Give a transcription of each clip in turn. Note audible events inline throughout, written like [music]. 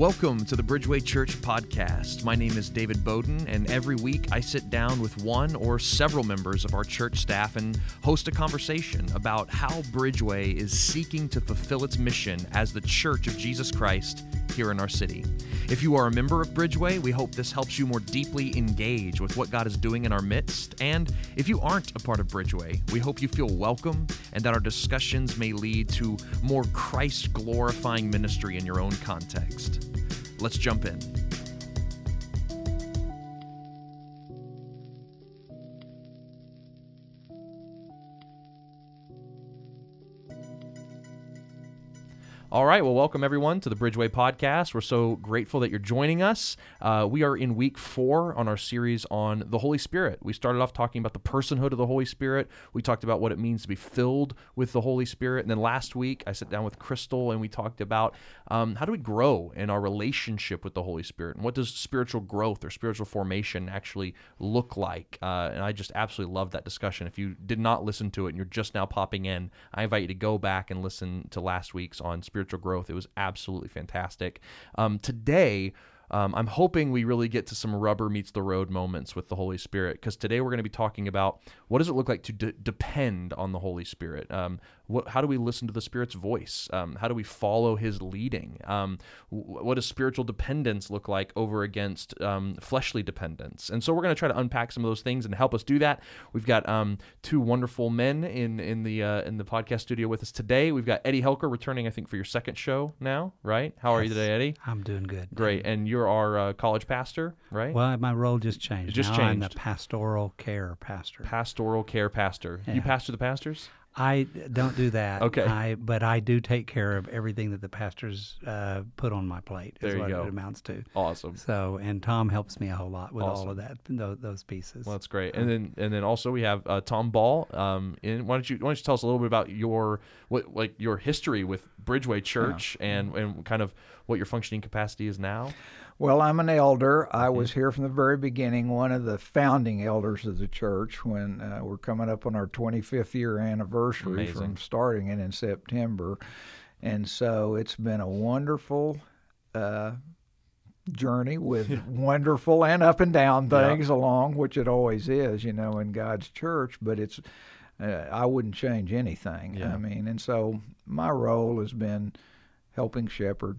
Welcome to the Bridgeway Church podcast. My name is David Bowden, and every week I sit down with one or several members of our church staff and host a conversation about how Bridgeway is seeking to fulfill its mission as the Church of Jesus Christ here in our city. If you are a member of Bridgeway, we hope this helps you more deeply engage with what God is doing in our midst. And if you aren't a part of Bridgeway, we hope you feel welcome and that our discussions may lead to more Christ glorifying ministry in your own context. Let's jump in. All right. Well, welcome everyone to the Bridgeway podcast. We're so grateful that you're joining us. Uh, we are in week four on our series on the Holy Spirit. We started off talking about the personhood of the Holy Spirit. We talked about what it means to be filled with the Holy Spirit. And then last week, I sat down with Crystal and we talked about um, how do we grow in our relationship with the Holy Spirit and what does spiritual growth or spiritual formation actually look like. Uh, and I just absolutely love that discussion. If you did not listen to it and you're just now popping in, I invite you to go back and listen to last week's on spiritual spiritual growth. It was absolutely fantastic. Um, today, um, I'm hoping we really get to some rubber meets the road moments with the Holy Spirit because today we're going to be talking about what does it look like to de- depend on the Holy Spirit. Um, what, how do we listen to the Spirit's voice? Um, how do we follow His leading? Um, what does spiritual dependence look like over against um, fleshly dependence? And so we're going to try to unpack some of those things and help us do that. We've got um, two wonderful men in in the uh, in the podcast studio with us today. We've got Eddy Helker returning, I think, for your second show now, right? How are you today, Eddy? I'm doing good. Great, and you're our uh, college pastor, right? Well, my role just changed. It just now changed. I'm the pastoral care pastor. Pastoral care pastor. You pastor the pastors? I don't do that. Okay. I, but I do take care of everything that the pastors uh, put on my plate. Is There you what go. it amounts to. Awesome. So, and Tom helps me a whole lot with Awesome. all of that, those, those pieces. Well, that's great. And then and then also we have uh, Tom Ball. Um, in, why don't you why don't you tell us a little bit about your what like your history with Bridgeway Church and and kind of what your functioning capacity is now? Well, I'm an elder. I Mm-hmm. was here from the very beginning, one of the founding elders of the church when uh, we're coming up on our 25th year anniversary Amazing. from starting it in September. And so it's been a wonderful uh, journey with wonderful and up and down Yeah. things along, which it always is, you know, in God's church. But it's, uh, I wouldn't change anything. Yeah. I mean, and so my role has been helping shepherd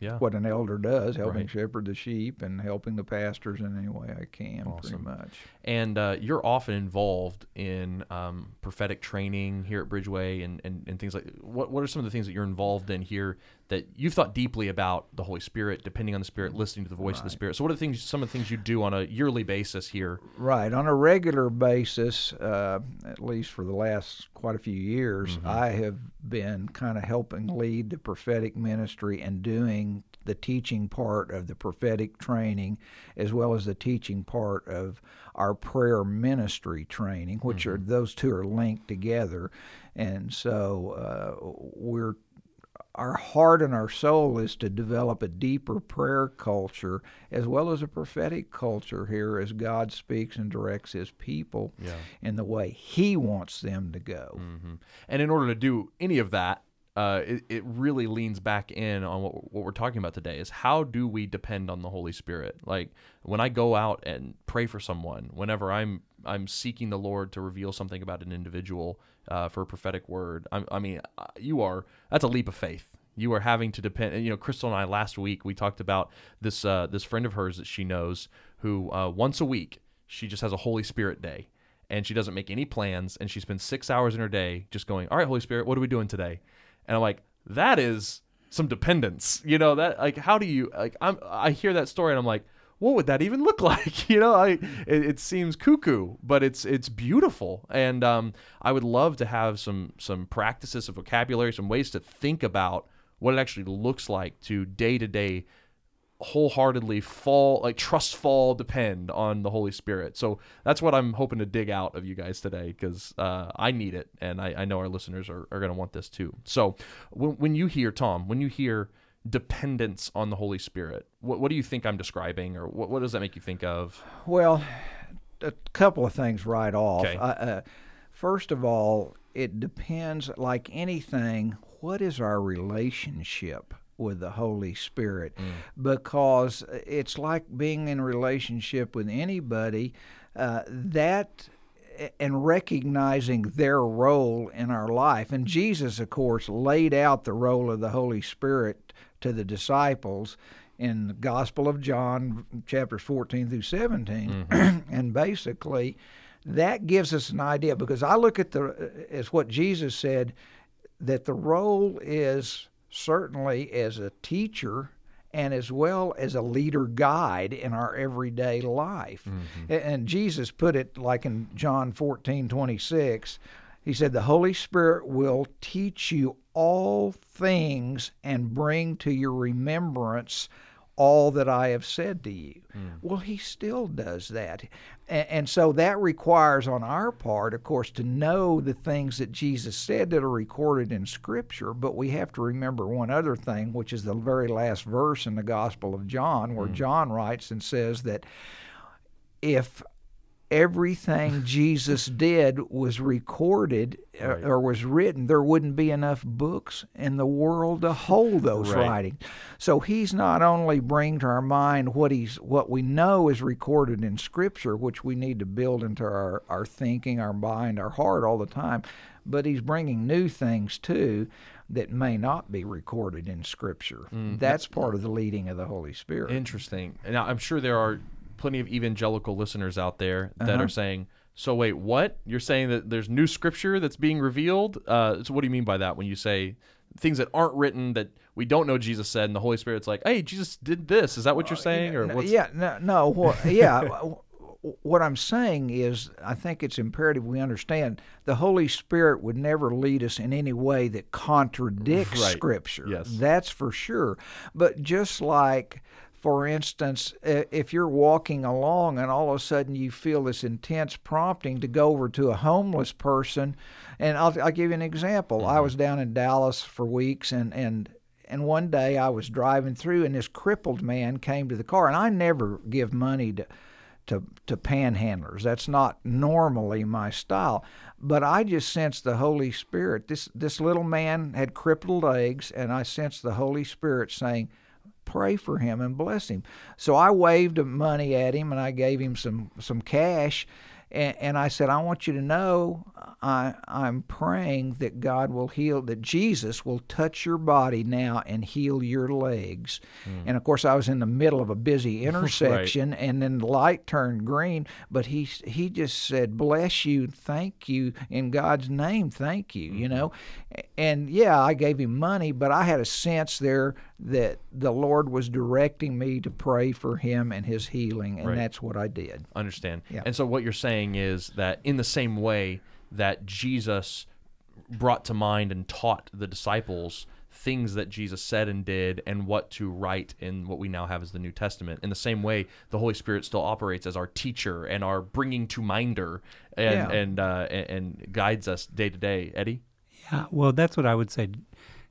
Yeah. what an elder does, helping Right. shepherd the sheep and helping the pastors in any way I can, Awesome. pretty much. And uh, you're often involved in um, prophetic training here at Bridgeway and, and, and things like what what are some of the things that you're involved in here that you've thought deeply about the Holy Spirit, depending on the Spirit, listening to the voice of the Spirit. So what are the things some of the things you do on a yearly basis here? Right. On a regular basis, uh, at least for the last quite a few years, Mm-hmm. I have been kind of helping lead the prophetic ministry and doing the teaching part of the prophetic training as well as the teaching part of our prayer ministry training, which are those two are linked together. And so uh, we're our heart and our soul is to develop a deeper prayer culture as well as a prophetic culture here as God speaks and directs his people Yeah. in the way he wants them to go. hmm And in order to do any of that, uh, it, it really leans back in on what, what we're talking about today is how do we depend on the Holy Spirit? Like when I go out and pray for someone, whenever I'm I'm seeking the Lord to reveal something about an individual uh, for a prophetic word. I, I mean, uh, you are that's a leap of faith. You are having to depend. You know, Crystal and I last week we talked about this uh, this friend of hers that she knows who uh, once a week she just has a Holy Spirit day and she doesn't make any plans and she spends six hours in her day just going all right holy spirit what are we doing today and i'm like that is some dependence you know that like how do you like i'm i hear that story and i'm like what would that even [laughs] look like? [laughs] You know i it, it seems cuckoo but it's it's beautiful. And um i would love to have some some practices of vocabulary some ways to think about what it actually looks like to day to day wholeheartedly fall like trust fall depend on the holy spirit so that's what i'm hoping to dig out of you guys today because uh, i need it and I, I know our listeners are, are going to want this too so when, when you hear tom when you hear dependence on the holy spirit what, what do you think i'm describing or what, what does that make you think of Well, a couple of things right off. Okay. Uh, uh, first of all, it depends, like anything, what is our relationship with the Holy Spirit because it's like being in relationship with anybody uh, that and recognizing their role in our life. And Jesus, of course, laid out the role of the Holy Spirit to the disciples in the Gospel of John, chapters 14 through 17. [clears throat] and basically, that gives us an idea because I look at the as what Jesus said that the role is certainly as a teacher and as well as a leader guide in our everyday life. Mm-hmm. And Jesus put it like in John 14 26. He said, The Holy Spirit will teach you all things and bring to your remembrance all that I have said to you. Mm. Well, he still does that. And, and, so that requires on our part, of course, to know the things that Jesus said that are recorded in Scripture. But we have to remember one other thing, which is the very last verse in the Gospel of John, where mm. John writes and says that if everything Jesus did was recorded uh, right. or was written, there wouldn't be enough books in the world to hold those right. writings. So he's not only bringing to our mind what he's what we know is recorded in Scripture, which we need to build into our, our thinking, our mind, our heart all the time, but he's bringing new things too that may not be recorded in Scripture. Mm. That's part of the leading of the Holy Spirit. Interesting. Now, I'm sure there are plenty of evangelical listeners out there that uh-huh. are saying, "So wait, what? You're saying that there's new scripture that's being revealed? Uh, so what do you mean by that when you say things that aren't written that we don't know Jesus said, and the Holy Spirit's like, hey, Jesus did this? Is that what you're saying, or what's... yeah, no, no, well, [laughs] yeah." what I'm saying is, I think it's imperative we understand the Holy Spirit would never lead us in any way that contradicts right. Scripture. Yes. That's for sure. But just like for instance, if you're walking along and all of a sudden you feel this intense prompting to go over to a homeless person, and I'll, I'll give you an example. Mm-hmm. I was down in Dallas for weeks, and, and and one day I was driving through, and this crippled man came to the car, and I never give money to to, to panhandlers. That's not normally my style. But I just sensed the Holy Spirit. This this little man had crippled legs, and I sensed the Holy Spirit saying, pray for him and bless him. So I waved money at him and I gave him some some cash and, and I said, I want you to know I, I'm praying that God will heal, that Jesus will touch your body now and heal your legs. Mm. And of course, I was in the middle of a busy [laughs] intersection, right. and then the light turned green. But he he just said, "Bless you, thank you, in God's name, thank you." Mm-hmm. You know, and yeah, I gave him money, but I had a sense there that the Lord was directing me to pray for him and his healing, and right. that's what I did. Understand. Yeah. And so what you're saying is that in the same way that Jesus brought to mind and taught the disciples things that Jesus said and did and what to write in what we now have as the New Testament. In the same way, the Holy Spirit still operates as our teacher and our bringing to minder and yeah. and, uh, and, and guides us day to day. Eddy. Yeah, well, that's what I would say.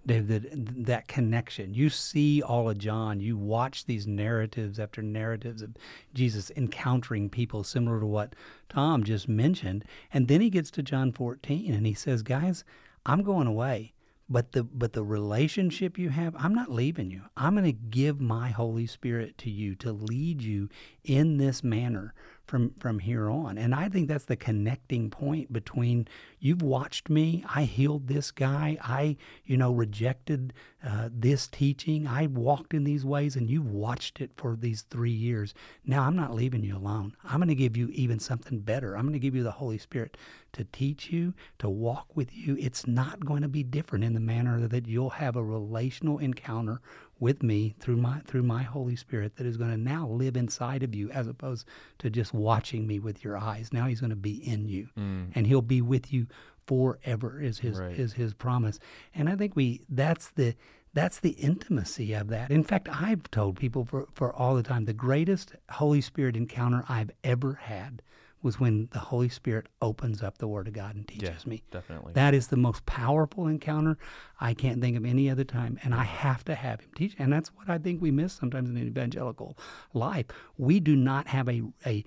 That, that connection. You see all of John. You watch these narratives after narratives of Jesus encountering people similar to what Tom just mentioned. And then he gets to John 14 and he says, Guys, I'm going away. But the but the relationship you have, I'm not leaving you. I'm going to give my Holy Spirit to you to lead you in this manner from from here on. And I think that's the connecting point between you've watched me. I healed this guy. I you know rejected uh, this teaching. I walked in these ways, and you've watched it for these three years. Now I'm not leaving you alone. I'm going to give you even something better. I'm going to give you the Holy Spirit to teach you, to walk with you. It's not going to be different in the manner that you'll have a relational encounter with me through my through my Holy Spirit that is going to now live inside of you as opposed to just watching me with your eyes. Now he's going to be in you. Mm. And he'll be with you forever is his right. is his promise. And I think we that's the that's the intimacy of that. In fact, I've told people for, for all the time the greatest Holy Spirit encounter I've ever had was when the Holy Spirit opens up the Word of God and teaches yeah, me. Definitely. That is the most powerful encounter I can't think of any other time. And I have to have Him teach. And that's what I think we miss sometimes in an evangelical life. We do not have a, a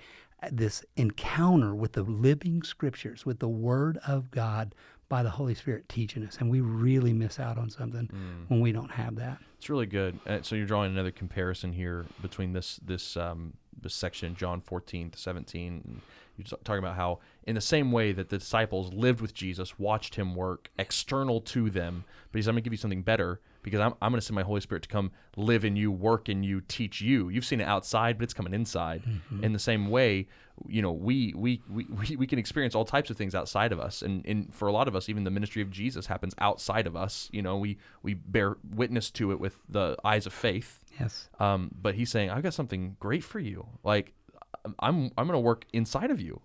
this encounter with the living scriptures, with the Word of God by the Holy Spirit teaching us. And we really miss out on something Mm. when we don't have that. It's really good. Uh, so you're drawing another comparison here between this this um, this section, John 14 to 17. You're talking about how, in the same way that the disciples lived with Jesus, watched him work external to them, but he's, I'm going to give you something better because I'm, I'm going to send my Holy Spirit to come live in you, work in you, teach you. You've seen it outside, but it's coming inside. In the same way, you know, we, we, we, [laughs] we, we can experience all types of things outside of us. And, and for a lot of us, even the ministry of Jesus happens outside of us. You know, we, we bear witness to it with the eyes of faith. Yes. Um, but he's saying, I've got something great for you. Like, I'm, I'm going to work inside of you.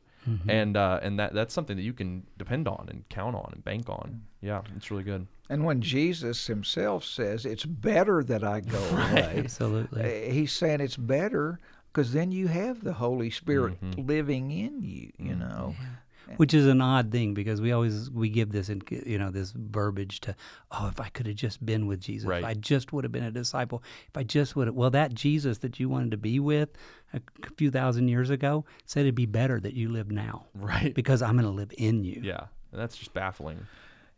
And, uh, and that, that's something that you can depend on and count on and bank on. Yeah, it's really good. And when Jesus himself says, It's better that I go [laughs] away, Absolutely. uh, he's saying it's better because then you have the Holy Spirit Mm-hmm. living in you, you know. which is an odd thing because we always we give this and you know this verbiage to oh if I could have just been with Jesus Right. if I just would have been a disciple if I just would have well that Jesus that you wanted to be with a few thousand years ago said it'd be better that you live now Right. because I'm going to live in you Yeah. And that's just baffling.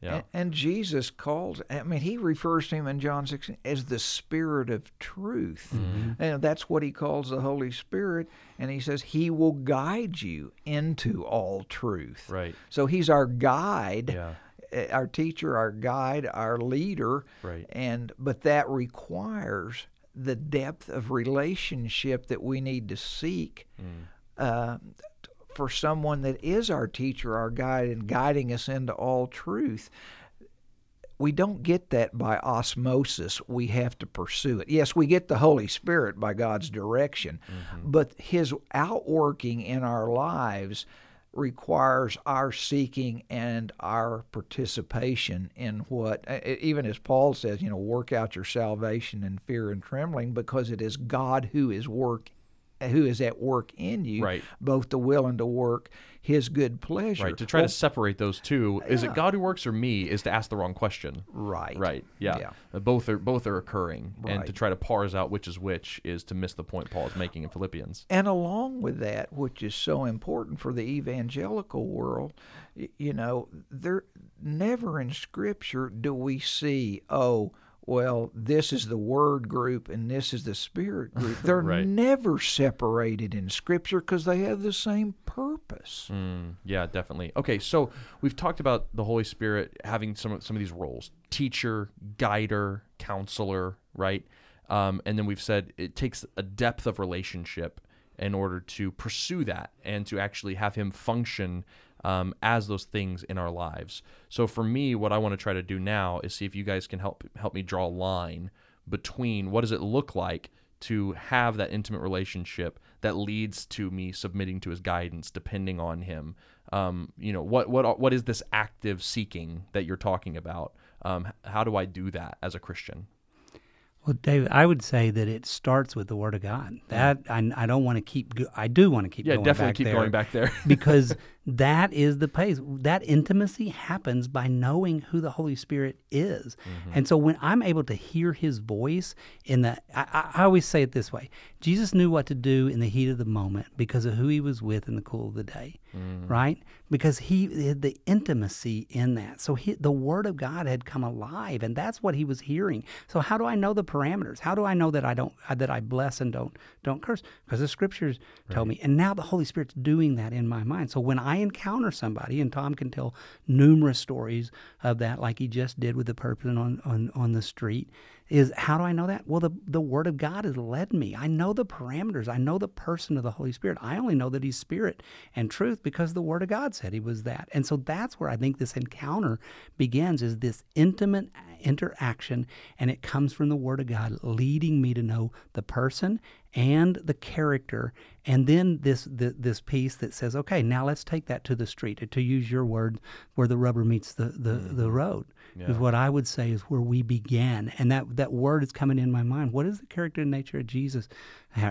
Yeah. And, and Jesus calls, I mean, he refers to him in John 16 as the Spirit of truth. Mm-hmm. And that's what he calls the Holy Spirit. And he says he will guide you into all truth. Right. So he's our guide. Yeah. uh, Our teacher, our guide, our leader, Right. and but that requires the depth of relationship that we need to seek Mm. uh, for someone that is our teacher, our guide, and guiding us into all truth. We don't get that by osmosis. We have to pursue it. Yes, we get the Holy Spirit by God's direction, but His outworking in our lives requires our seeking and our participation in what, even as Paul says, you know, work out your salvation in fear and trembling, because it is God who is work, who is at work in you, Right. both the will and to work His good pleasure. Right. To try Well, to separate those two, is it God who works or me, is to ask the wrong question. right, Right. Yeah. Yeah. Uh, Both are both are occurring, and to try to parse out which is which is to miss the point Paul is making in Philippians. And along with that, which is so important for the evangelical world, you know, there never in Scripture do we see, oh, well, this is the Word group and this is the Spirit [laughs] group. They're Right. never separated in Scripture because they have the same purpose. Mm, yeah, definitely. Okay, so we've talked about the Holy Spirit having some of, some of these roles: teacher, guider, counselor, right? Um, and then we've said it takes a depth of relationship in order to pursue that and to actually have Him function um, as those things in our lives. So for me, what I want to try to do now is see if you guys can help help me draw a line between what does it look like to have that intimate relationship that leads to me submitting to his guidance depending on him um, you know what what what is this active seeking that you're talking about um, how do i do that as a christian Well, David, I would say that it starts with the Word of God. That I, I don't want to keep. I do want to keep. yeah definitely keep there going back there because [laughs] that is the place. That intimacy happens by knowing who the Holy Spirit is, Mm-hmm. and so when I'm able to hear His voice in the, I, I always say it this way: Jesus knew what to do in the heat of the moment because of who He was with in the cool of the day, Mm. right? Because He had the intimacy in that. So he, the Word of God had come alive, and that's what He was hearing. So how do I know the parameters? How do I know that I don't that I bless and don't don't curse? Because the Scriptures tell me, and now the Holy Spirit's doing that in my mind. So when I encounter somebody, and Tom can tell numerous stories of that, like he just did with the person on on, on the street. Is how do I know that? Well, the, the Word of God has led me. I know the parameters. I know the person of the Holy Spirit. I only know that He's Spirit and truth because the Word of God said He was that. And so that's where I think this encounter begins is this intimate interaction, and it comes from the Word of God leading me to know the person and the character, and then this the, this piece that says, okay, now let's take that to the street, to use your word, where the rubber meets the the, the mm-hmm. road is what I would say is where we began. And that, that word is coming in my mind. What is the character and nature of Jesus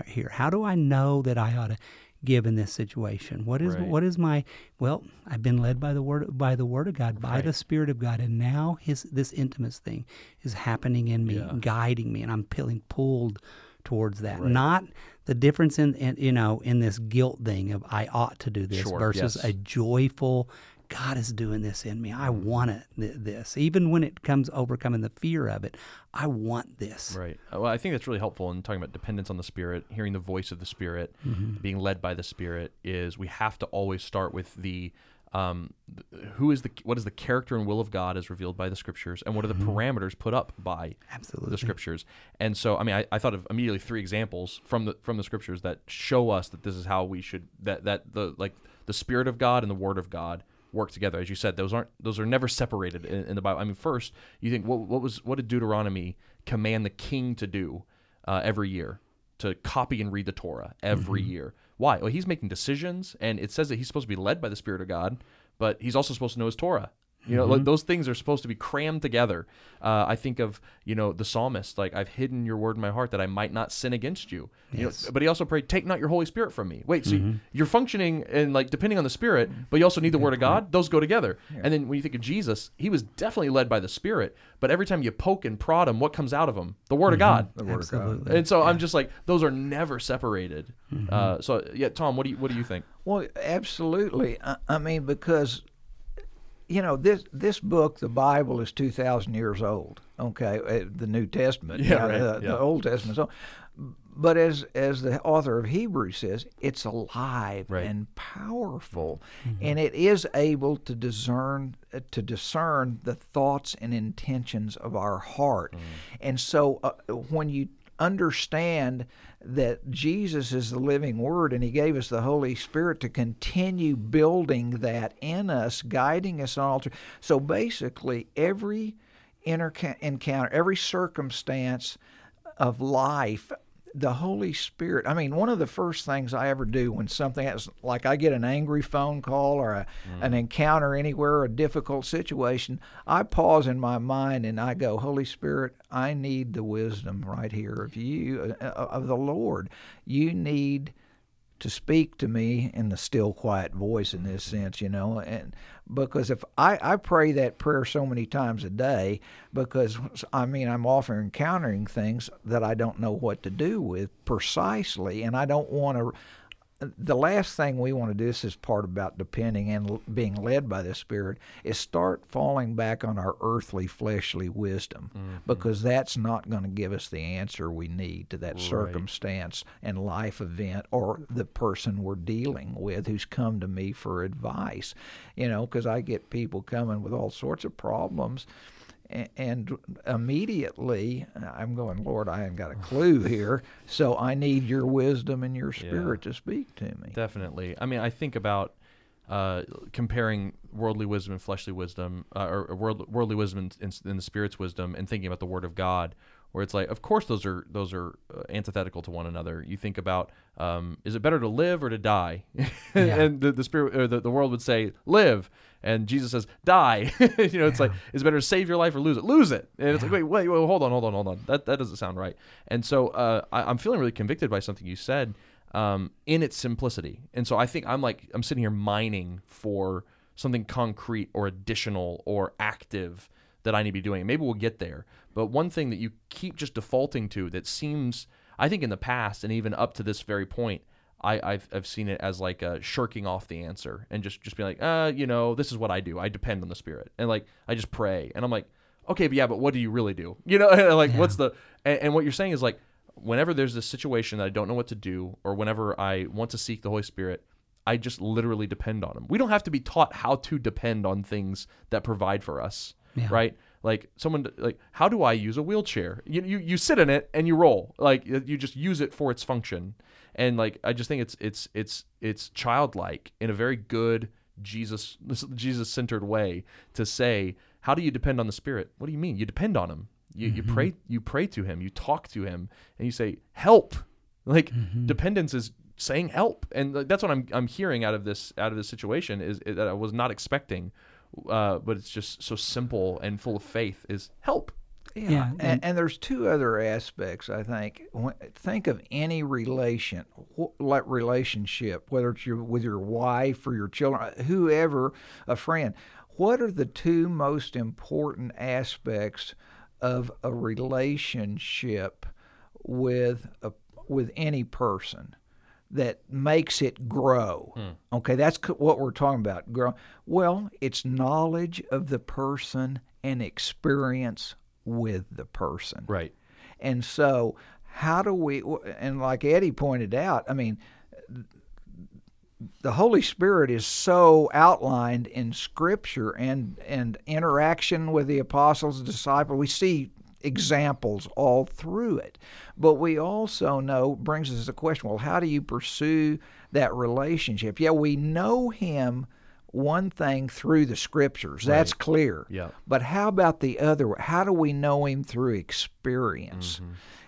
here? How do I know that I ought to give in this situation? What is Right. what is my well, I've been led by the word by the word of God, by Right. the Spirit of God, and now his this intimate thing is happening in me, Yeah. guiding me, and I'm feeling pulled towards that. Not the difference in, in you know in this guilt thing of I ought to do this Sure, versus yes. a joyful God is doing this in me. I want it, th- this. Even when it comes overcoming the fear of it, I want this. Right. Uh, Well, I think that's really helpful in talking about dependence on the Spirit, hearing the voice of the Spirit, Mm-hmm. being led by the Spirit. Is we have to always start with the um, who is the what is the character and will of God as revealed by the Scriptures, and what are the parameters put up by Mm-hmm. Absolutely. the Scriptures. And so, I mean, I, I thought of immediately three examples from the from the Scriptures that show us that this is how we should that that the like the Spirit of God and the Word of God work together. As you said, those aren't those are never separated in, in the Bible. I mean, first you think what what was what did Deuteronomy command the king to do uh, every year? To copy and read the Torah every year. Why? Well, he's making decisions, and it says that he's supposed to be led by the Spirit of God, but he's also supposed to know his Torah. You know, like, those things are supposed to be crammed together. Uh, I think of you know the psalmist, like I've hidden your word in my heart that I might not sin against you. You know, Yes. but he also prayed, "Take not your Holy Spirit from me." Wait, so you're functioning and like depending on the Spirit, but you also need the Word of God. Those go together. And then when you think of Jesus, he was definitely led by the Spirit, but every time you poke and prod him, what comes out of him? The Word of God. The Word of God. Absolutely. And so I'm just like, those are never separated. Uh, so yeah, Tom, what do you what do you think? Well, absolutely. I, I mean, because you know this this book, the Bible, is two thousand years old. Okay, uh, the New Testament, Yeah, you know, right, the, yeah. the Old Testament. So, but as as the author of Hebrews says, it's alive Right. and powerful, Mm-hmm. and it is able to discern uh, to discern the thoughts and intentions of our heart. Mm. And so, uh, when you understand that Jesus is the living Word and He gave us the Holy Spirit to continue building that in us, guiding us on all truth. So basically, every interca- encounter, every circumstance of life, the Holy Spirit. I mean, one of the first things I ever do when something happens, like I get an angry phone call or a, an encounter anywhere, a difficult situation, I pause in my mind and I go, Holy Spirit, I need the wisdom right here of you, uh, uh, of the Lord. You need to speak to me in the still quiet voice in this sense, you know, and because if I, I pray that prayer so many times a day because I mean I'm often encountering things that I don't know what to do with precisely and I don't want to the last thing we want to do this is part about depending and l- being led by the spirit is start falling back on our earthly fleshly wisdom mm-hmm. because that's not going to give us the answer we need to that circumstance and life event or the person we're dealing with who's come to me for advice. You know because i get people coming with all sorts of problems and immediately I'm going, Lord, I haven't got a clue here, so I need your wisdom and your spirit to speak to me. Definitely. I mean, I think about uh, comparing worldly wisdom and fleshly wisdom, uh, or, or world, worldly wisdom and, and the spirit's wisdom, and thinking about the Word of God, where it's like, of course, those are those are uh, antithetical to one another. You think about, um, is it better to live or to die? [laughs] and the, the spirit, or the, the world would say, live, and Jesus says, die. [laughs] you know, it's like, is it better to save your life or lose it? Lose it. And it's like, wait, wait, wait, hold on, hold on, hold on. That that doesn't sound right. And so uh, I, I'm feeling really convicted by something you said um, in its simplicity. And so I think I'm like I'm sitting here mining for something concrete or additional or active that I need to be doing. Maybe we'll get there. But one thing that you keep just defaulting to that seems I think in the past and even up to this very point, I, I've, I've seen it as like uh, shirking off the answer and just just being like, uh, you know, this is what I do. I depend on the Spirit, and like I just pray, and I'm like, okay, but yeah, but what do you really do? [laughs] You know, like what's the and, and what you're saying is like, whenever there's this situation that I don't know what to do, or whenever I want to seek the Holy Spirit, I just literally depend on Him. We don't have to be taught how to depend on things that provide for us, Yeah. right? Like someone like, how do I use a wheelchair? You, you you sit in it and you roll. Like you just use it for its function. And like I just think it's it's it's it's childlike in a very good Jesus [laughs] Jesus centered way to say, how do you depend on the Spirit? What do you mean? You depend on Him. You you mm-hmm. pray you pray to Him. You talk to Him, and you say, help. Like mm-hmm. dependence is saying help, and that's what I'm I'm hearing out of this out of this situation is, is that I was not expecting, uh, but it's just so simple and full of faith. Is help. Yeah, Yeah, and, and- and there's two other aspects. I think. Think of any relation, wh- like relationship, whether it's your with your wife or your children, whoever, a friend. What are the two most important aspects of a relationship with a with any person? That makes it grow. Hmm. Okay, that's what we're talking about. Grow. Well, it's knowledge of the person and experience with the person. Right. And so, how do we, and like Eddy pointed out, I mean, the Holy Spirit is so outlined in Scripture and, and interaction with the apostles and disciples. We see examples all through it. But we also know, brings us to the question well, how do you pursue that relationship? Yeah, we know Him one thing through the Scriptures. That's Right. clear. Yeah. But how about the other? How do we know Him through experience?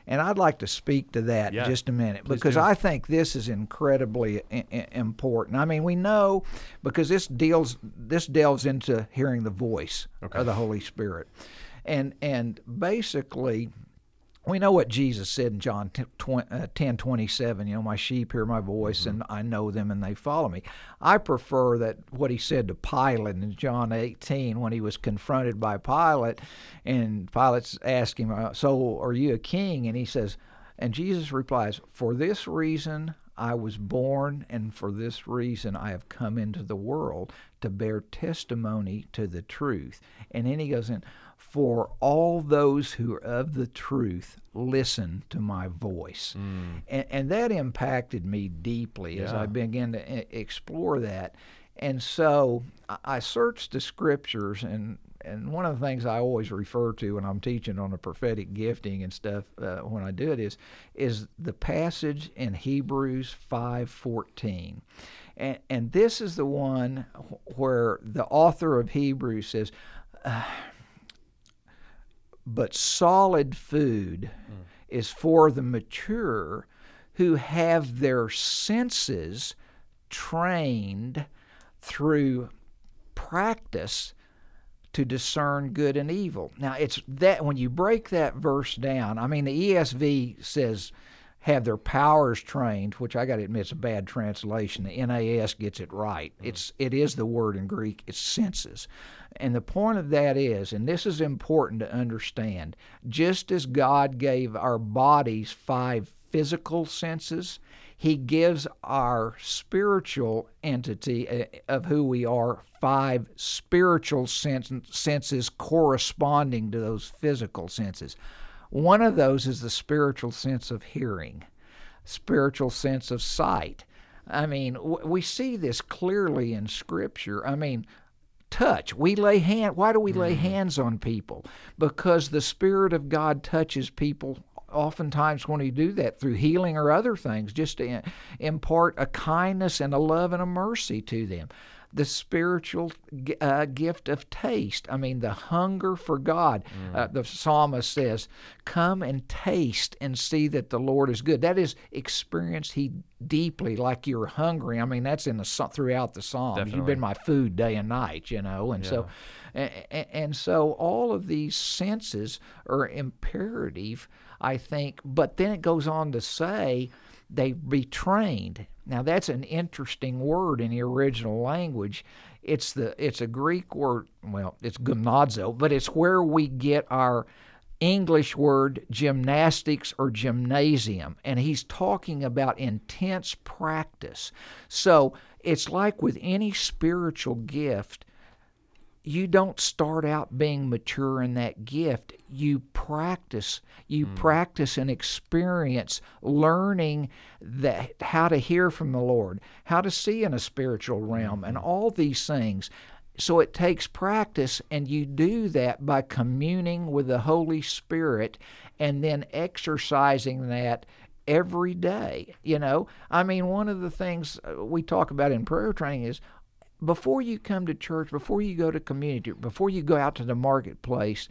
And I'd like to speak to that Mm-hmm. Yeah, in just a minute please because do. I think this is incredibly I- important. I mean, we know because this deals this delves into hearing the voice Okay. of the Holy Spirit, and and basically. We know what Jesus said in John 10, uh, 10 27. You know, my sheep hear my voice and I know them and they follow me. I prefer that what he said to Pilate in John 18 when he was confronted by Pilate and Pilate's asking him, uh, So are you a king? And he says, and Jesus replies, For this reason I was born, and for this reason I have come into the world to bear testimony to the truth. And then he goes in, For all those who are of the truth listen to my voice. Mm. And, and that impacted me deeply as I began to e- explore that. And so I- searched the scriptures and and one of the things I always refer to when I'm teaching on the prophetic gifting and stuff uh, when I do it is is the passage in Hebrews 5:14. And and this is the one where the author of Hebrews says ah, but solid food mm. is for the mature who have their senses trained through practice to discern good and evil. Now, it's that when you break that verse down, I mean, the ESV says have their powers trained, which I got to admit is a bad translation. The NAS gets it right. It's it is the word in Greek. It's senses, and the point of that is, and this is important to understand. Just as God gave our bodies five physical senses, He gives our spiritual entity uh, of who we are five spiritual sens- senses corresponding to those physical senses. One of those is the spiritual sense of hearing, spiritual sense of sight. I mean, we see this clearly in Scripture. I mean, touch. We lay hand. Why do we lay mm-hmm. hands on people? Because the Spirit of God touches people. Oftentimes, when we do that through healing or other things, just to impart a kindness and a love and a mercy to them. The spiritual uh, gift of taste. I mean, the hunger for God. Uh, the psalmist says, Come and taste and see that the Lord is good. That is, experience He deeply, like you're hungry. I mean, that's in the throughout the Psalms. You've been my food day and night, you know. And so, and, and so all of these senses are imperative, I think. But then it goes on to say they be trained. Now that's an interesting word in the original language. It's the it's a Greek word. Well, it's gymnazo, but it's where we get our English word gymnastics or gymnasium, and he's talking about intense practice. So it's like with any spiritual gift, you don't start out being mature in that gift. You practice. You practice and experience learning that how to hear from the Lord, how to see in a spiritual realm, and all these things. So it takes practice, and you do that by communing with the Holy Spirit and then exercising that every day. You know, I mean, one of the things uh, we talk about in prayer training is before you come to church, before you go to community, before you go out to the marketplace,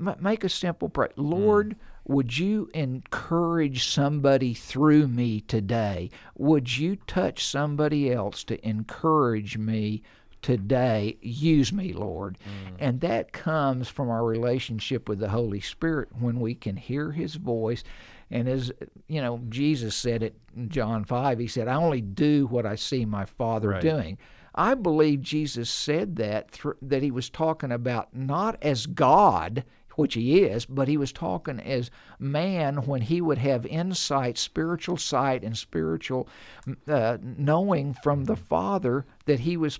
m- make a simple prayer. Hmm. Lord, would you encourage somebody through me today? Would you touch somebody else to encourage me today? Use me, Lord. Hmm. And that comes from our relationship with the Holy Spirit when we can hear his voice. And as you know, Jesus said it in John 5, he said, I only do what I see my Father Right. doing. I believe Jesus said that thr that he was talking about not as God, which he is, but he was talking as man when he would have insight, spiritual sight, and spiritual uh, knowing from the Father that he was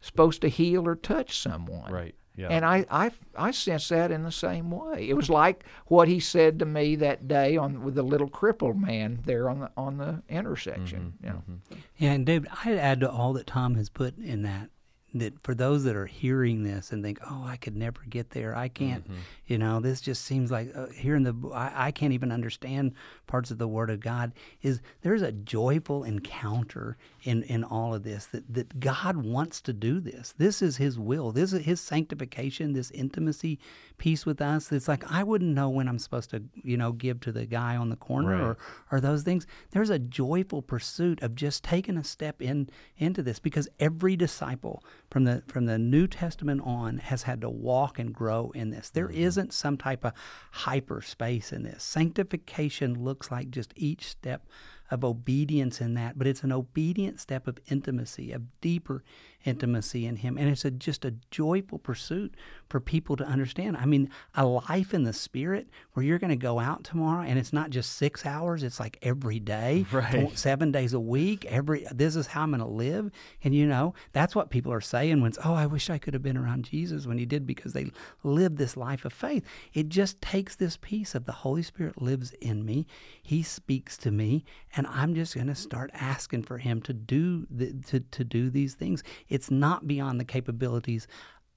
supposed to heal or touch someone. Right. Yeah. And I, I, I sense that in the same way. It was like what he said to me that day on with the little crippled man there on the on the intersection. Mm-hmm, you know. Yeah, and David, I'd add to all that Tom has put in that that for those that are hearing this and think, "Oh, I could never get there. I can't." Mm-hmm. You know, this just seems like uh, hearing the I, I can't even understand parts of the Word of God. Is there's a joyful encounter in in all of this that that God wants to do this. This is His will. This is His sanctification. This intimacy piece with us. It's like I wouldn't know when I'm supposed to, you know, give to the guy on the corner Right. or or those things. There's a joyful pursuit of just taking a step in into this because every disciple from the from the New Testament on has had to walk and grow in this. There mm-hmm. not some type of hyperspace in this. Sanctification looks like just each step of obedience in that, but it's an obedient step of intimacy, of deeper intimacy in Him. And it's a, just a joyful pursuit for people to understand. I mean, a life in the Spirit where you're going to go out tomorrow and it's not just six hours, it's like every day, [laughs] Right. seven days a week. Every This is how I'm going to live. And you know, that's what people are saying when it's, oh, I wish I could have been around Jesus when He did because they lived this life of faith. It just takes this piece of the Holy Spirit lives in me. He speaks to me, and I'm just going to start asking for Him to do the, to to do these things. It's not beyond the capabilities.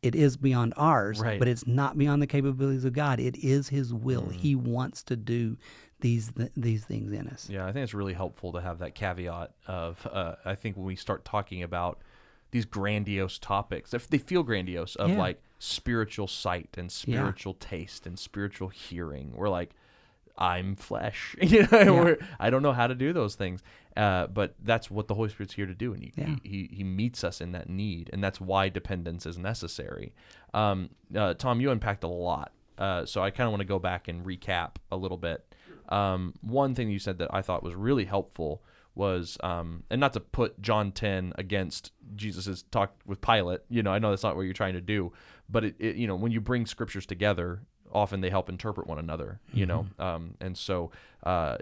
It is beyond ours, Right. but it's not beyond the capabilities of God. It is His will. He wants to do these th- these things in us. Yeah, I think it's really helpful to have that caveat of uh, I think when we start talking about these grandiose topics, if they feel grandiose, of Yeah. like spiritual sight and spiritual taste and spiritual hearing, we're like, I'm flesh. [laughs] you know, we're, I don't know how to do those things, uh, but that's what the Holy Spirit's here to do, and he, Yeah. he, he meets us in that need, and that's why dependence is necessary. Um, uh, Tom, you unpacked a lot, uh, so I kind of want to go back and recap a little bit. Um, one thing you said that I thought was really helpful was, um, and not to put John 10 against Jesus's talk with Pilate, you know, I know that's not what you're trying to do, but it, it you know, when you bring scriptures together, often they help interpret one another, you know, um, and so uh,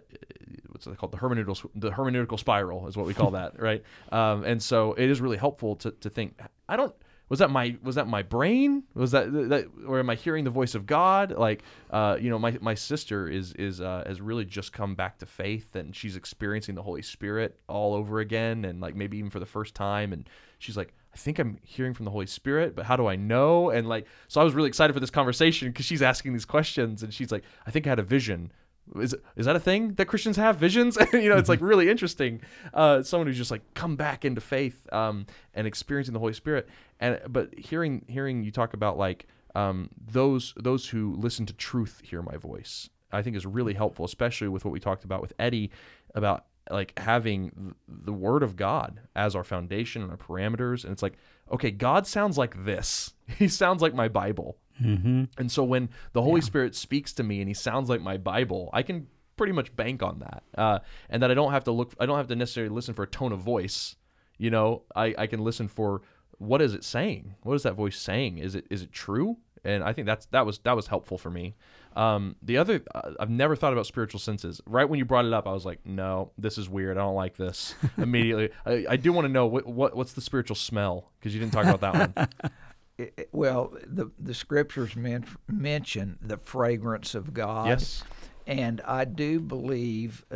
what's it called? The hermeneutical, the hermeneutical spiral is what we call [laughs] that, right? Um, and so it is really helpful to, to think. I don't. Was that my was that my brain? Was that that or am I hearing the voice of God? Like, uh, you know, my, my sister is is uh, has really just come back to faith and she's experiencing the Holy Spirit all over again and like maybe even for the first time and she's like, I think I'm hearing from the Holy Spirit, but how do I know? And like, so I was really excited for this conversation because she's asking these questions and she's like, I think I had a vision. Is, is that a thing that Christians have visions? [laughs] you know, it's like really interesting. Uh, someone who's just like come back into faith um, and experiencing the Holy Spirit. And but hearing hearing you talk about like um, those those who listen to truth hear my voice, I think is really helpful, especially with what we talked about with Eddy about like having the Word of God as our foundation and our parameters. And it's like, okay, God sounds like this. [laughs] He sounds like my Bible. Mm-hmm. And so when the Holy Spirit speaks to me and he sounds like my Bible, I can pretty much bank on that. Uh, and that I don't have to look, I don't have to necessarily listen for a tone of voice. You know, I, I can listen for what is it saying? What is that voice saying? Is it is it true? And I think that's that was that was helpful for me. Um, the other, uh, I've never thought about spiritual senses. Right when you brought it up, I was like, no, this is weird. I don't like this. [laughs] Immediately, I, I do want to know what, what what's the spiritual smell because you didn't talk about that one. [laughs] It- it- well, the the scriptures men- mention the fragrance of God. yes. And I do believe uh,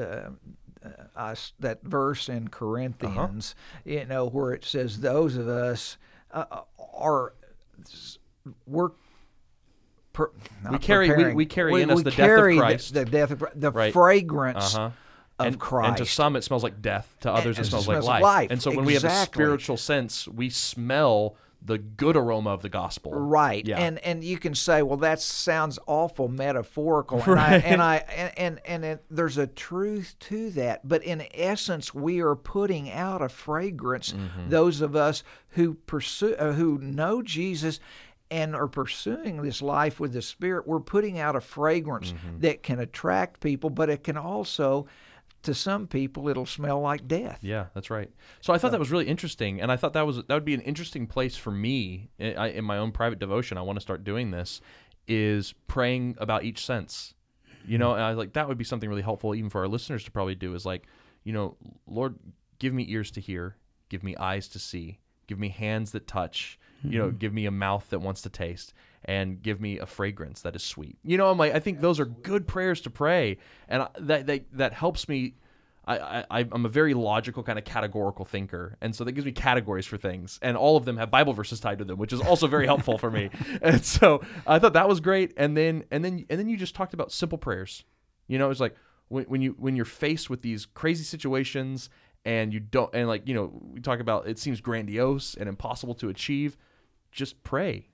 uh, I s that verse in Corinthians, you know, where it says, "Those of us uh, are we're." Per, not carry- we- preparing. we carry in us the death of carry the- Christ. The, death of Christ, the Right. fragrance Uh-huh. of and, Christ. And to some, it smells like death. To others, it and it smells, smells like life. life. And so, when we have a spiritual sense, we smell the good aroma of the gospel. Right. Yeah. And and you can say, well, that sounds awful metaphorical. And I Right. and I and and, and it, there's a truth to that. But in essence, we are putting out a fragrance. Mm-hmm. Those of us who pursue uh, who know Jesus. And are pursuing this life with the Spirit, we're putting out a fragrance Mm-hmm. that can attract people, but it can also, to some people, it'll smell like death. Yeah, that's right. So I thought that was really interesting, and I thought that was that would be an interesting place for me in, I- in my own private devotion. I want to start doing this. is praying about each sense. You know, and I like that would be something really helpful even for our listeners to probably do is like, you know, Lord, give me ears to hear, give me eyes to see, give me hands that touch, you know, mm-hmm. give me a mouth that wants to taste and give me a fragrance that is sweet. You know, I'm like I think those are good prayers to pray and I, that that that helps me I, I I'm a very logical kind of categorical thinker, and so that gives me categories for things, and all of them have Bible verses tied to them, which is also very helpful for me. [laughs] And so I thought that was great. And then and then and then you just talked about simple prayers. You know, it's like when, when you when you're faced with these crazy situations and you don't and like you know we talk about it seems grandiose and impossible to achieve, just pray,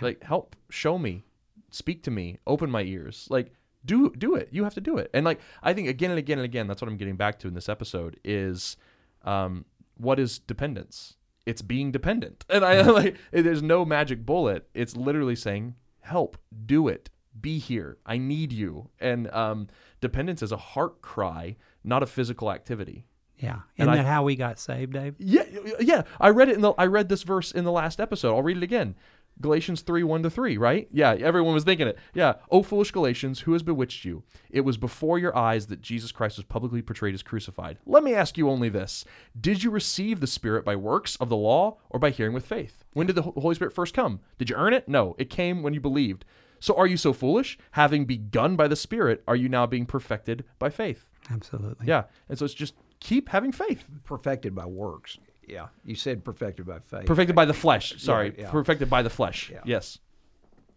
like help, show me, speak to me, open my ears, like do do it. You have to do it. And like I think again and again and again, that's what I'm getting back to in this episode is um, what is dependence? It's being dependent. [laughs] And I like there's no magic bullet. It's literally saying, help, do it, be here. I need you. And um, dependence is a heart cry, not a physical activity. Yeah. And Isn't I- that how we got saved, Dave? Yeah, yeah. I read it in the I read this verse in the last episode. I'll read it again. Galatians 3, 1 to 3, right? Yeah, everyone was thinking it. Yeah. O foolish Galatians, who has bewitched you? It was before your eyes that Jesus Christ was publicly portrayed as crucified. Let me ask you only this. Did you receive the Spirit by works of the law or by hearing with faith? When did the Holy Spirit first come? Did you earn it? No. It came when you believed. So are you so foolish? Having begun by the Spirit, are you now being perfected by faith? Absolutely. Yeah. And so it's just keep having faith. Perfected by works. Yeah, you said perfected by faith. perfected by the flesh. Sorry, yeah. perfected by the flesh. Yeah. Yes.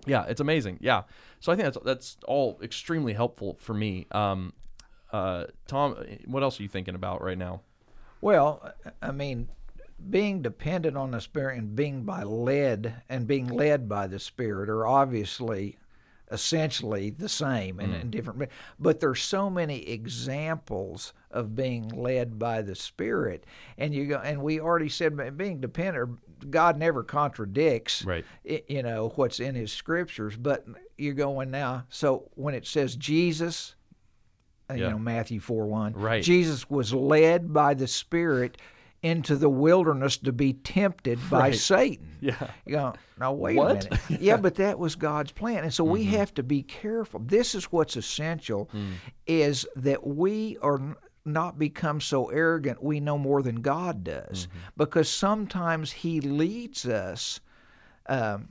Yeah, it's amazing. Yeah. So I think that's that's all extremely helpful for me. Um, uh, Tom, what else are you thinking about right now? Well, I mean, being dependent on the Spirit and being by led and being led by the Spirit are obviously essentially the same and, and different. But there's so many examples of being led by the Spirit, and you go. And we already said being dependent. God never contradicts, Right. you know what's in His scriptures. But you're going now. So when it says Jesus, uh, you Yeah. know Matthew four one, Right. Jesus was led by the Spirit into the wilderness to be tempted by Right. Satan. Yeah. You go, now wait What? a minute. yeah, [laughs] but that was God's plan. And so we Mm-hmm. have to be careful. This is what's essential Mm. is that we are not become so arrogant we know more than God does. Mm-hmm. Because sometimes he leads us um,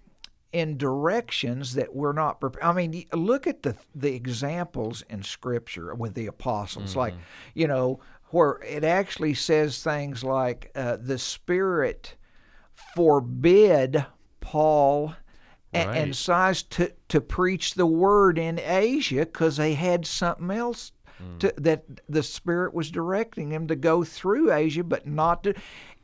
in directions that we're not prepared. I mean, look at the the examples in Scripture with the apostles, like you know, where it actually says things like uh, the Spirit forbid Paul. And, Right. Silas to, to preach the word in Asia because they had something else to, that the Spirit was directing them to go through Asia, but not to.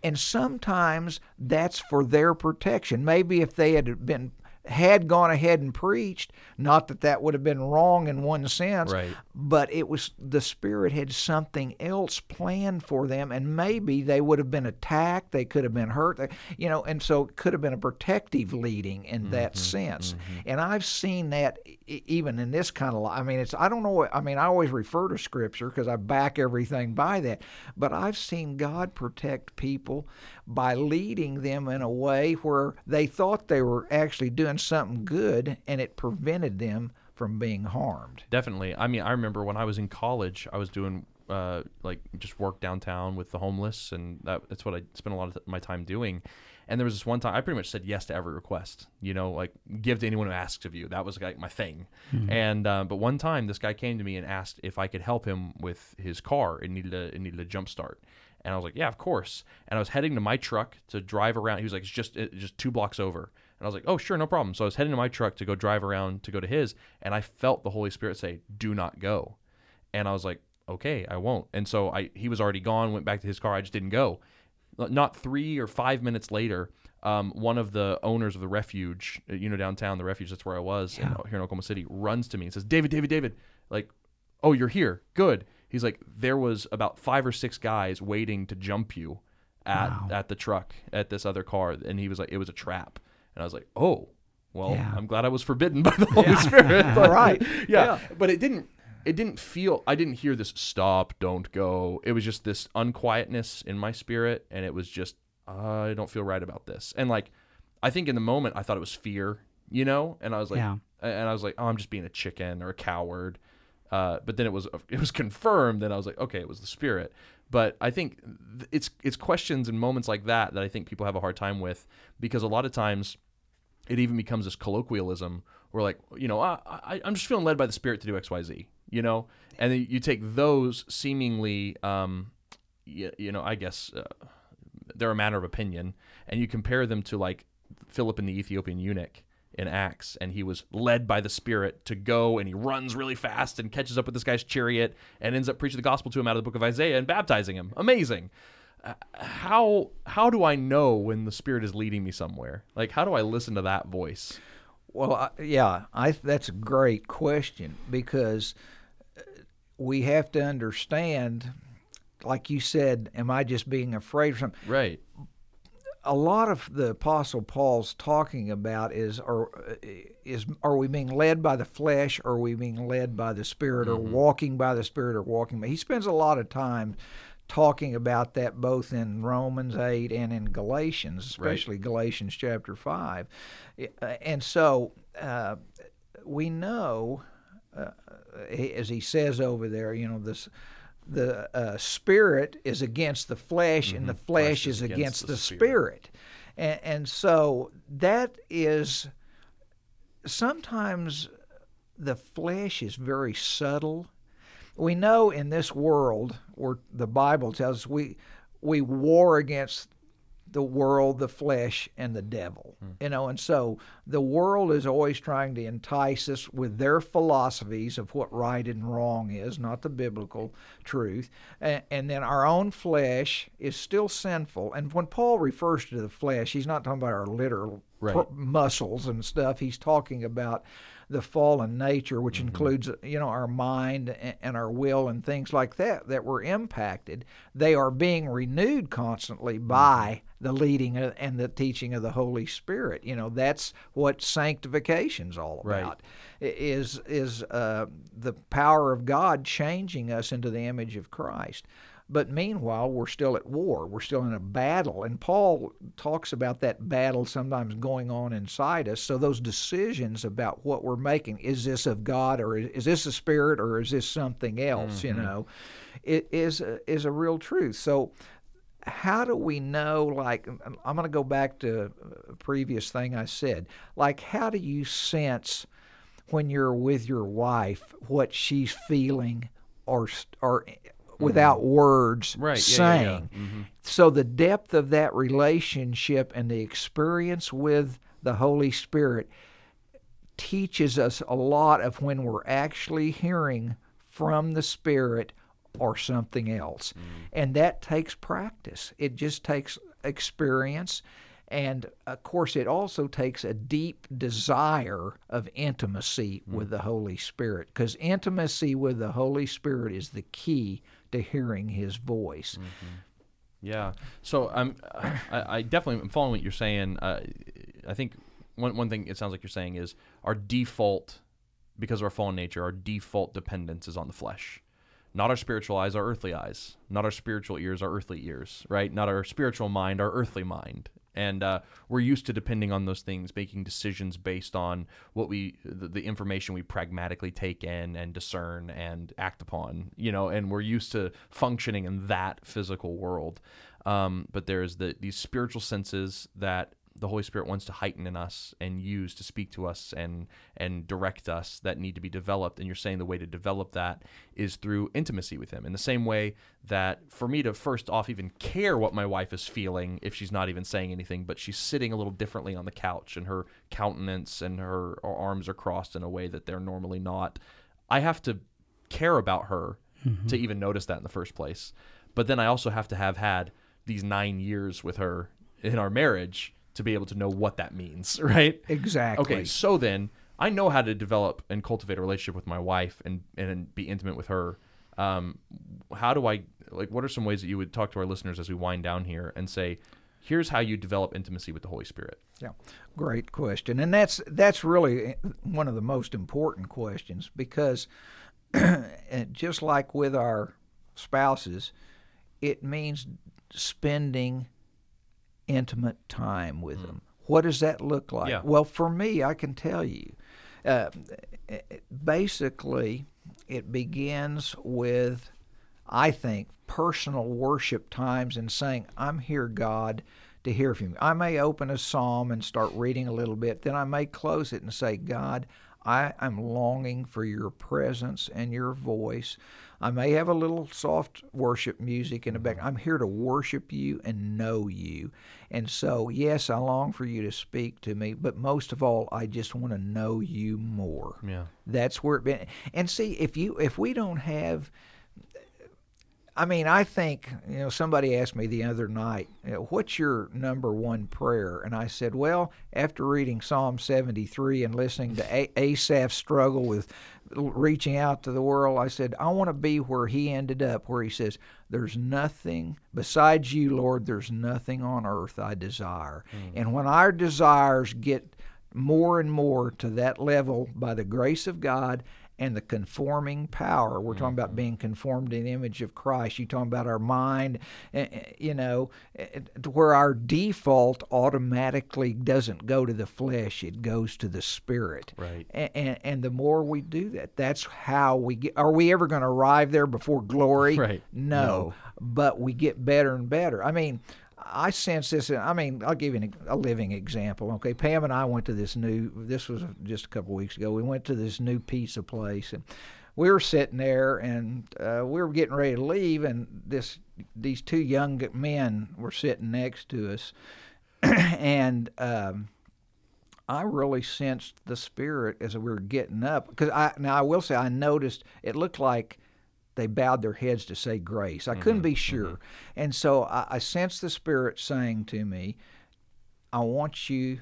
And sometimes that's for their protection. Maybe if they had been had gone ahead and preached, not that that would have been wrong in one sense, Right. but it was the Spirit had something else planned for them, and maybe they would have been attacked, they could have been hurt, they- you know, and so it could have been a protective leading in that mm-hmm, sense. Mm-hmm. And I've seen that even in this kind of. I mean, it's I don't know. I mean, I always refer to Scripture because I back everything by that, but I've seen God protect people by leading them in a way where they thought they were actually doing something good, and it prevented them from being harmed. Definitely. I mean, I remember when I was in college, I was doing uh, like just work downtown with the homeless, and that, that's what I spent a lot of my time doing. And there was this one time I pretty much said yes to every request. You know, like give to anyone who asks of you. That was like my thing. And uh, but one time, this guy came to me and asked if I could help him with his car. It needed a it needed a jump start. And I was like, yeah, of course. And I was heading to my truck to drive around. He was like, it's just it's just two blocks over. And I was like, oh, sure, no problem. So I was heading to my truck to go drive around to go to his, and I felt the Holy Spirit say, do not go. And I was like, okay, I won't. And so I he was already gone, went back to his car. I just didn't go. Not three or five minutes later, um, one of the owners of the refuge, uh, you know, downtown, the refuge, that's where I was in, here in Oklahoma City, runs to me and says, David, David, David, like, oh, you're here. Good. He's like, there was about five or six guys waiting to jump you at, Wow. at the truck, at this other car. And he was like, it was a trap. And I was like, oh, well, Yeah. I'm glad I was forbidden by the Holy Spirit. [laughs] But- Right. yeah. But it didn't it didn't feel I didn't hear this stop, don't go. It was just this unquietness in my spirit and it was just I don't feel right about this. And like I think in the moment I thought it was fear, you know? And I was like Yeah. And I was like, oh, I'm just being a chicken or a coward. Uh, but then it was [laughs] it was confirmed, and I was like, okay, it was the spirit. But I think it's it's questions and moments like that that I think people have a hard time with because a lot of times it even becomes this colloquialism where like you know I, I i'm just feeling led by the spirit to do xyz you know and you take those seemingly um you, you know i guess uh, they're a matter of opinion and you compare them to like philip and the ethiopian eunuch in acts and he was led by the spirit to go and he runs really fast and catches up with this guy's chariot and ends up preaching the gospel to him out of the book of isaiah and baptizing him amazing uh, how how do I know when the spirit is leading me somewhere? Like how do I listen to that voice? Well, I, yeah, I that's a great question because uh, we have to understand, like you said, am I just being afraid of something? Right. A lot of the Apostle Paul's talking about is are is are we being led by the flesh, or are we being led by the Spirit, or walking by the Spirit, or walking? By, he spends a lot of time talking about that both in Romans 8 and in Galatians, especially right. Galatians chapter 5. And so uh, we know, uh, as he says over there, you know, this the uh, spirit is against the flesh mm-hmm. and the flesh, flesh is, is, against, against the, the, spirit. spirit. And, and so that is sometimes the flesh is very subtle we know in this world, where the Bible tells us we we war against the world, the flesh, and the devil. Hmm. You know, and so the world is always trying to entice us with their philosophies of what right and wrong is, not the biblical truth. And, and then our own flesh is still sinful. And when Paul refers to the flesh, he's not talking about our literal right. muscles and stuff. He's talking about the fallen nature, which mm-hmm. includes you know our mind and our will and things like that that were impacted. They are being renewed constantly mm-hmm. by. The leading and the teaching of the Holy Spirit. You know that's what sanctification's all about. Right. Is is uh, the power of God changing us into the image of Christ. But meanwhile, we're still at war. We're still in a battle. And Paul talks about that battle sometimes going on inside us. So those decisions about what we're making is this of God or is this a spirit or is this something else, mm-hmm. you know, it is a, is a real truth. So how do we know like I'm going to go back to a previous thing I said. Like how do you sense when you're with your wife what she's feeling or or without mm-hmm. words right. saying. Yeah, yeah, yeah. Mm-hmm. So the depth of that relationship and the experience with the Holy Spirit teaches us a lot of when we're actually hearing from the Spirit or something else. Mm. And that takes practice. It just takes experience. And of course, it also takes a deep desire of intimacy mm. with the Holy Spirit because intimacy with the Holy Spirit is the key to hearing his voice. Mm-hmm. Yeah. So I'm, I, I, definitely am following what you're saying. Uh, I think one one thing it sounds like you're saying is our default, because of our fallen nature, our default dependence is on the flesh, not our spiritual eyes, our earthly eyes, not our spiritual ears, our earthly ears, right? Not our spiritual mind, our earthly mind. And uh, we're used to depending on those things making decisions based on what we the, the, information we pragmatically take in and discern and act upon you know and we're used to functioning in that physical world. Um, but there's the these spiritual senses that the Holy Spirit wants to heighten in us and use to speak to us and and direct us that need to be developed. And you're saying the way to develop that is through intimacy with Him. In the same way that for me to first off even care what my wife is feeling if she's not even saying anything, but she's sitting a little differently on the couch and her countenance and her, her arms are crossed in a way that they're normally not. I have to care about her mm-hmm. to even notice that in the first place. But then I also have to have had these nine years with her in our marriage to be able to know what that means, [laughs] right? Exactly. Okay, so then I know how to develop and cultivate a relationship with my wife and and be intimate with her. Um, how do I like? What are some ways that you would talk to our listeners as we wind down here and say, here's how you develop intimacy with the Holy Spirit? Yeah, great question, and that's that's really one of the most important questions because [clears throat] just like with our spouses, it means spending intimate time with mm. them. What does that look like? Yeah. Well, for me, I can tell you, uh, basically, it begins with, I think, personal worship times and saying, I'm here, God, to hear from you. I may open a psalm and start reading a little bit, then I may close it and say, God, I am longing for your presence and your voice. I may have a little soft worship music in the back. I'm here to worship you and know you. And so, yes, I long for you to speak to me, but most of all, I just want to know you more. Yeah. That's where it been. And see, if you if we don't have I mean, I think, you know, somebody asked me the other night, what's your number one prayer? And I said, well, after reading Psalm 73 and listening to a- Asaph's struggle with reaching out to the world, I said, I want to be where he ended up, where he says, There's nothing besides you, Lord, there's nothing on earth I desire. Mm. And when our desires get more and more to that level by the grace of God and the conforming power. We're talking about mm-hmm. being conformed in the image of Christ. You're talking about our mind, eh, eh, you know, eh, where our default automatically doesn't go to the flesh, it goes to the spirit. Right. And, and the more we do that, that's how we get. Are we ever going to arrive there before glory? [laughs] Right. No, no. But we get better and better. I mean, I sense this. I mean, I'll give you a living example. Okay, Pam and I went to this new. This was just a couple of weeks ago. We went to this new pizza place, and we were sitting there, and uh, we were getting ready to leave, and this these two young men were sitting next to us, [clears throat] and. Um, I really sensed the spirit as we were getting up because I now I will say I noticed it looked like they bowed their heads to say grace. I mm-hmm, couldn't be sure. Mm-hmm. And so I, I sensed the Spirit saying to me, I want you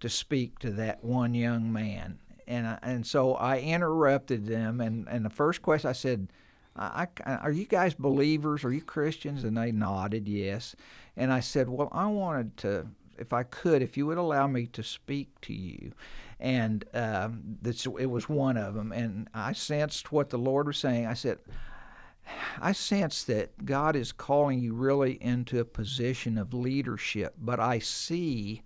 to speak to that one young man. And, I, and so I interrupted them. And, and the first question I said, I, I, Are you guys believers? Are you Christians? And they nodded, yes. And I said, Well, I wanted to, if I could, if you would allow me to speak to you and um, this, it was one of them. And I sensed what the Lord was saying. I said, I sense that God is calling you really into a position of leadership, but I see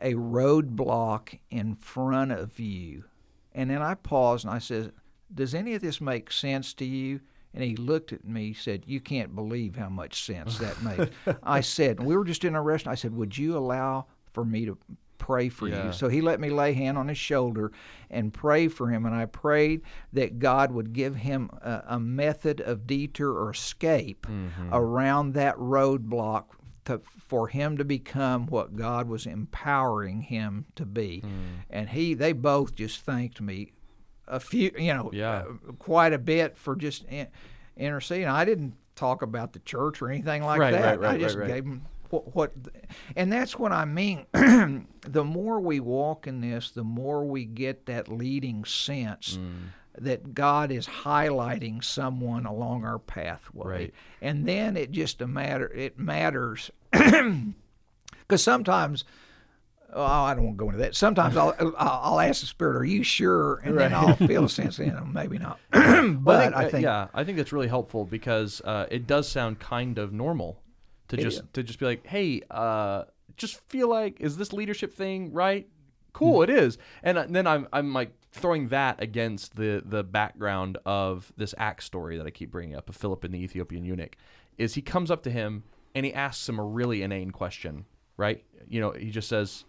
a roadblock in front of you. And then I paused and I said, Does any of this make sense to you? And he looked at me, said, You can't believe how much sense that makes. [laughs] I said, We were just in a restaurant. I said, Would you allow for me to pray for yeah. you. So he let me lay hand on his shoulder and pray for him. And I prayed that God would give him a, a method of detour or escape mm-hmm. around that roadblock to, for him to become what God was empowering him to be. Mm. And he, they both just thanked me a few, you know, yeah. uh, quite a bit for just in, interceding. I didn't talk about the church or anything like right, that. Right, right, I just gave them what, what and that's what I mean. [clears throat] the more we walk in this, the more we get that leading sense mm. that God is highlighting someone along our pathway. Right. And then it just a matter it matters [clears throat] because sometimes oh, I don't want to go into that. Sometimes [laughs] I'll I'll ask the spirit, "Are you sure?" And right. then I'll feel a [laughs] sense in them. Maybe not. but [clears throat] well, I, think, I, think, yeah, I think that's really helpful because uh, it does sound kind of normal to just to just be like, hey, uh, just feel like is this leadership thing right? Cool, mm-hmm. it is. And, uh, then I'm I'm like throwing that against the the background of this act story that I keep bringing up of Philip and the Ethiopian eunuch. Is he comes up to him and he asks him a really inane question, right? You know, he just says,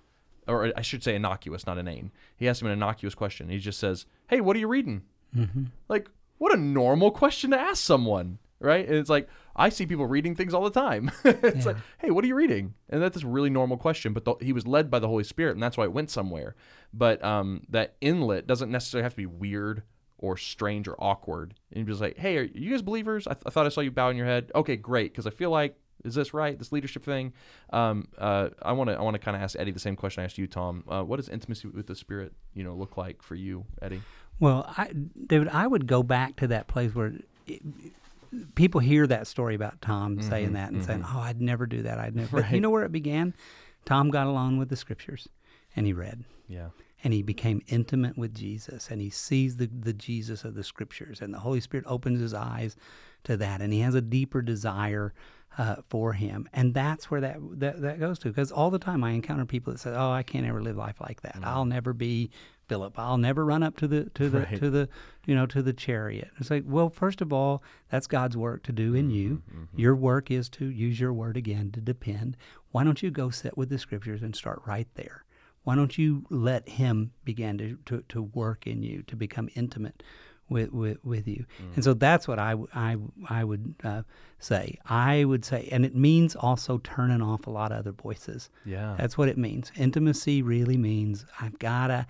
or I should say innocuous, not inane. He asks him an innocuous question. He just says, "Hey, what are you reading?" Mm-hmm. Like, what a normal question to ask someone, right? And it's like, I see people reading things all the time. [laughs] it's yeah. like, hey, what are you reading? And that's a really normal question, but the, he was led by the Holy Spirit, and that's why it went somewhere. But um, that inlet doesn't necessarily have to be weird or strange or awkward. And was like, hey, are you guys believers? I, th- I thought I saw you bowing your head. Okay, great, because I feel like is this right? This leadership thing. Um, uh, I want to I want to kind of ask Eddy the same question I asked you, Tom. Uh, what does intimacy with the Spirit, you know, look like for you, Eddy? Well, I, David, I would go back to that place where it, people hear that story about Tom mm-hmm, saying that and mm-hmm. saying, "Oh, I'd never do that. I'd never." Right. You know where it began? Tom got alone with the scriptures, and he read. Yeah. And he became intimate with Jesus, and he sees the the Jesus of the scriptures, and the Holy Spirit opens his eyes to that, and he has a deeper desire uh, for him, and that's where that that, that goes to. Because all the time I encounter people that say, "Oh, I can't ever live life like that. Mm-hmm. I'll never be Philip, I'll never run up to the to the Right. to the you know to the chariot. It's like, well, first of all, that's God's work to do in you. Mm-hmm, Your work is to use your word again to depend. Why don't you go sit with the scriptures and start right there? Why don't you let Him begin to to, to work in you to become intimate with with, with you? And so that's what I I I would uh, say. I would say, and it means also turning off a lot of other voices. Yeah. That's what it means. Intimacy really means I've gotta,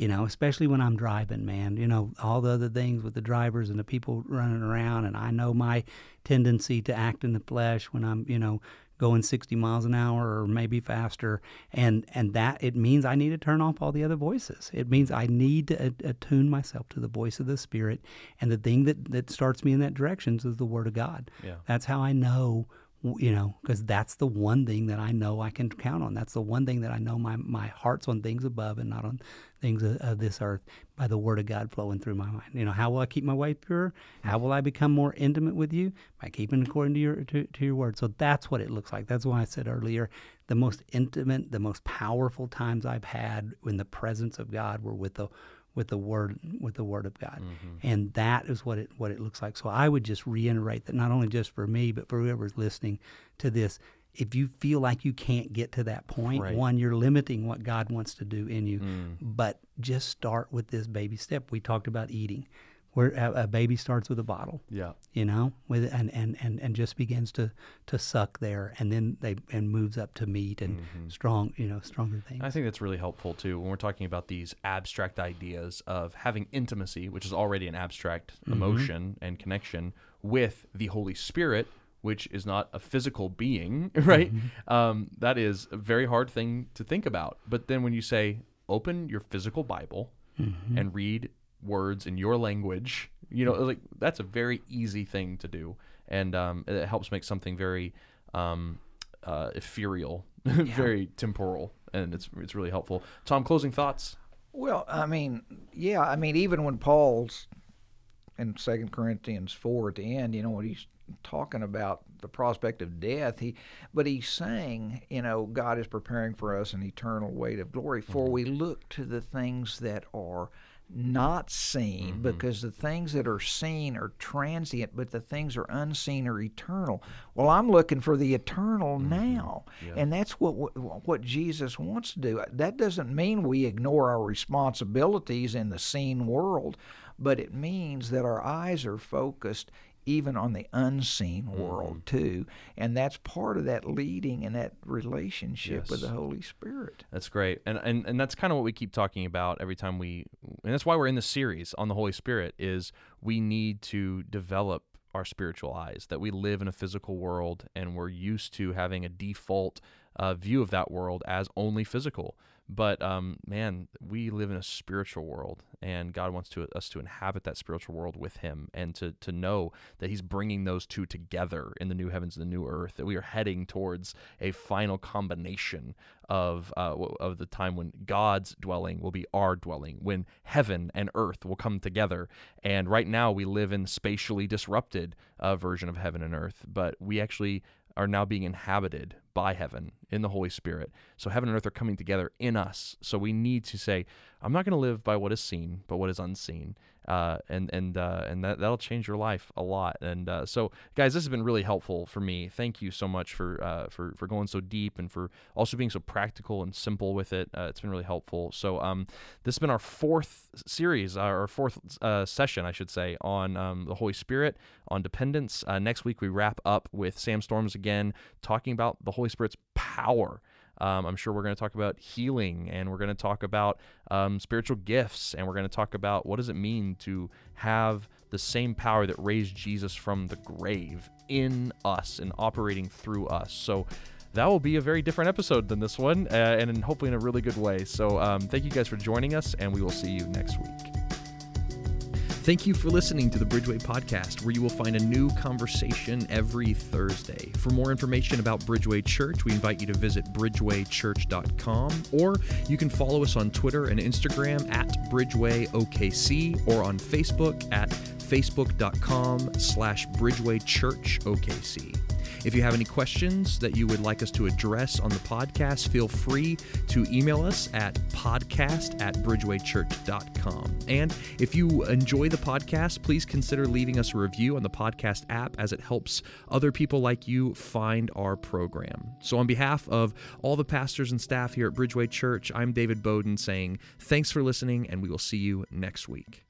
you know, especially when I'm driving, man. You know, all the other things with the drivers and the people running around, and I know my tendency to act in the flesh when I'm, you know, going 60 miles an hour or maybe faster, and and that it means I need to turn off all the other voices. It means I need to a- attune myself to the voice of the Spirit, and the thing that that starts me in that direction is the Word of God. Yeah. That's how I know, you know, because that's the one thing that I know I can count on. That's the one thing that I know my, my heart's on things above and not on things of, of this earth by the word of God flowing through my mind. You know, how will I keep my way pure? How will I become more intimate with you? By keeping according to your to, to your word. So that's what it looks like. That's why I said earlier, the most intimate, the most powerful times I've had in the presence of God were with the with the word with the word of God. Mm-hmm. And that is what it what it looks like. So I would just reiterate that not only just for me, but for whoever's listening to this, if you feel like you can't get to that point, Right. one, you're limiting what God wants to do in you. Mm. But just start with this baby step. We talked about eating, where a, a baby starts with a bottle Yeah. you know, with and, and, and, and just begins to, to suck there, and then they and moves up to meat and mm-hmm. strong, you know, stronger things. I think that's really helpful too when we're talking about these abstract ideas of having intimacy, which is already an abstract mm-hmm. emotion and connection, with the Holy Spirit, which is not a physical being, [laughs] right? Um, that is a very hard thing to think about. But then when you say, open your physical Bible and read words in your language, you know, like that's a very easy thing to do. And um, it helps make something very um, uh, ethereal, [laughs] very temporal, and it's it's really helpful. Tom, closing thoughts. Well, I mean, yeah, I mean, even when Paul's in Second Corinthians four at the end, you know, when he's talking about the prospect of death, he, but he's saying, you know, God is preparing for us an eternal weight of glory. For mm-hmm. we look to the things that are not seen, mm-hmm. because the things that are seen are transient, but the things are unseen are eternal. Well, I'm looking for the eternal mm-hmm. now, and that's what what Jesus wants to do. That doesn't mean we ignore our responsibilities in the seen world, but it means that our eyes are focused even on the unseen world too, and that's part of that leading and that relationship with the Holy Spirit. That's great, and and and that's kind of what we keep talking about every time we, and that's why we're in the series on the Holy Spirit. Is we need to develop our spiritual eyes that we live in a physical world and we're used to having a default uh, view of that world as only physical. But um, man, we live in a spiritual world, and God wants to us to inhabit that spiritual world with Him, and to to know that He's bringing those two together in the new heavens and the new earth. That we are heading towards a final combination of uh, of the time when God's dwelling will be our dwelling, when heaven and earth will come together. And right now, we live in spatially disrupted uh, version of heaven and earth, but we actually are now being inhabited by heaven in the Holy Spirit. So heaven and earth are coming together in us. So we need to say, I'm not going to live by what is seen, but what is unseen. Uh, and and uh, and that that'll change your life a lot. And uh, so, guys, this has been really helpful for me. Thank you so much for uh, for for going so deep and for also being so practical and simple with it. Uh, it's been really helpful. So, um, this has been our fourth series, uh, our fourth session, I should say, on um, the Holy Spirit, on dependence. Next week we wrap up with Sam Storms again, talking about the Holy Spirit's power. Um, I'm sure we're going to talk about healing and we're going to talk about um, spiritual gifts and we're going to talk about what does it mean to have the same power that raised Jesus from the grave in us and operating through us. So that will be a very different episode than this one uh, and hopefully in a really good way. So um, thank you guys for joining us and we will see you next week. Thank you for listening to the Bridgeway Podcast, where you will find a new conversation every Thursday. For more information about Bridgeway Church, we invite you to visit bridgewaychurch.com, or you can follow us on Twitter and Instagram at BridgewayOKC, or on Facebook at facebook.com slash Bridgeway Church OKC. If you have any questions that you would like us to address on the podcast, feel free to email us at podcast at bridgewaychurch.com. And if you enjoy the podcast, please consider leaving us a review on the podcast app as it helps other people like you find our program. So, on behalf of all the pastors and staff here at Bridgeway Church, I'm David Bowden saying thanks for listening, and we will see you next week.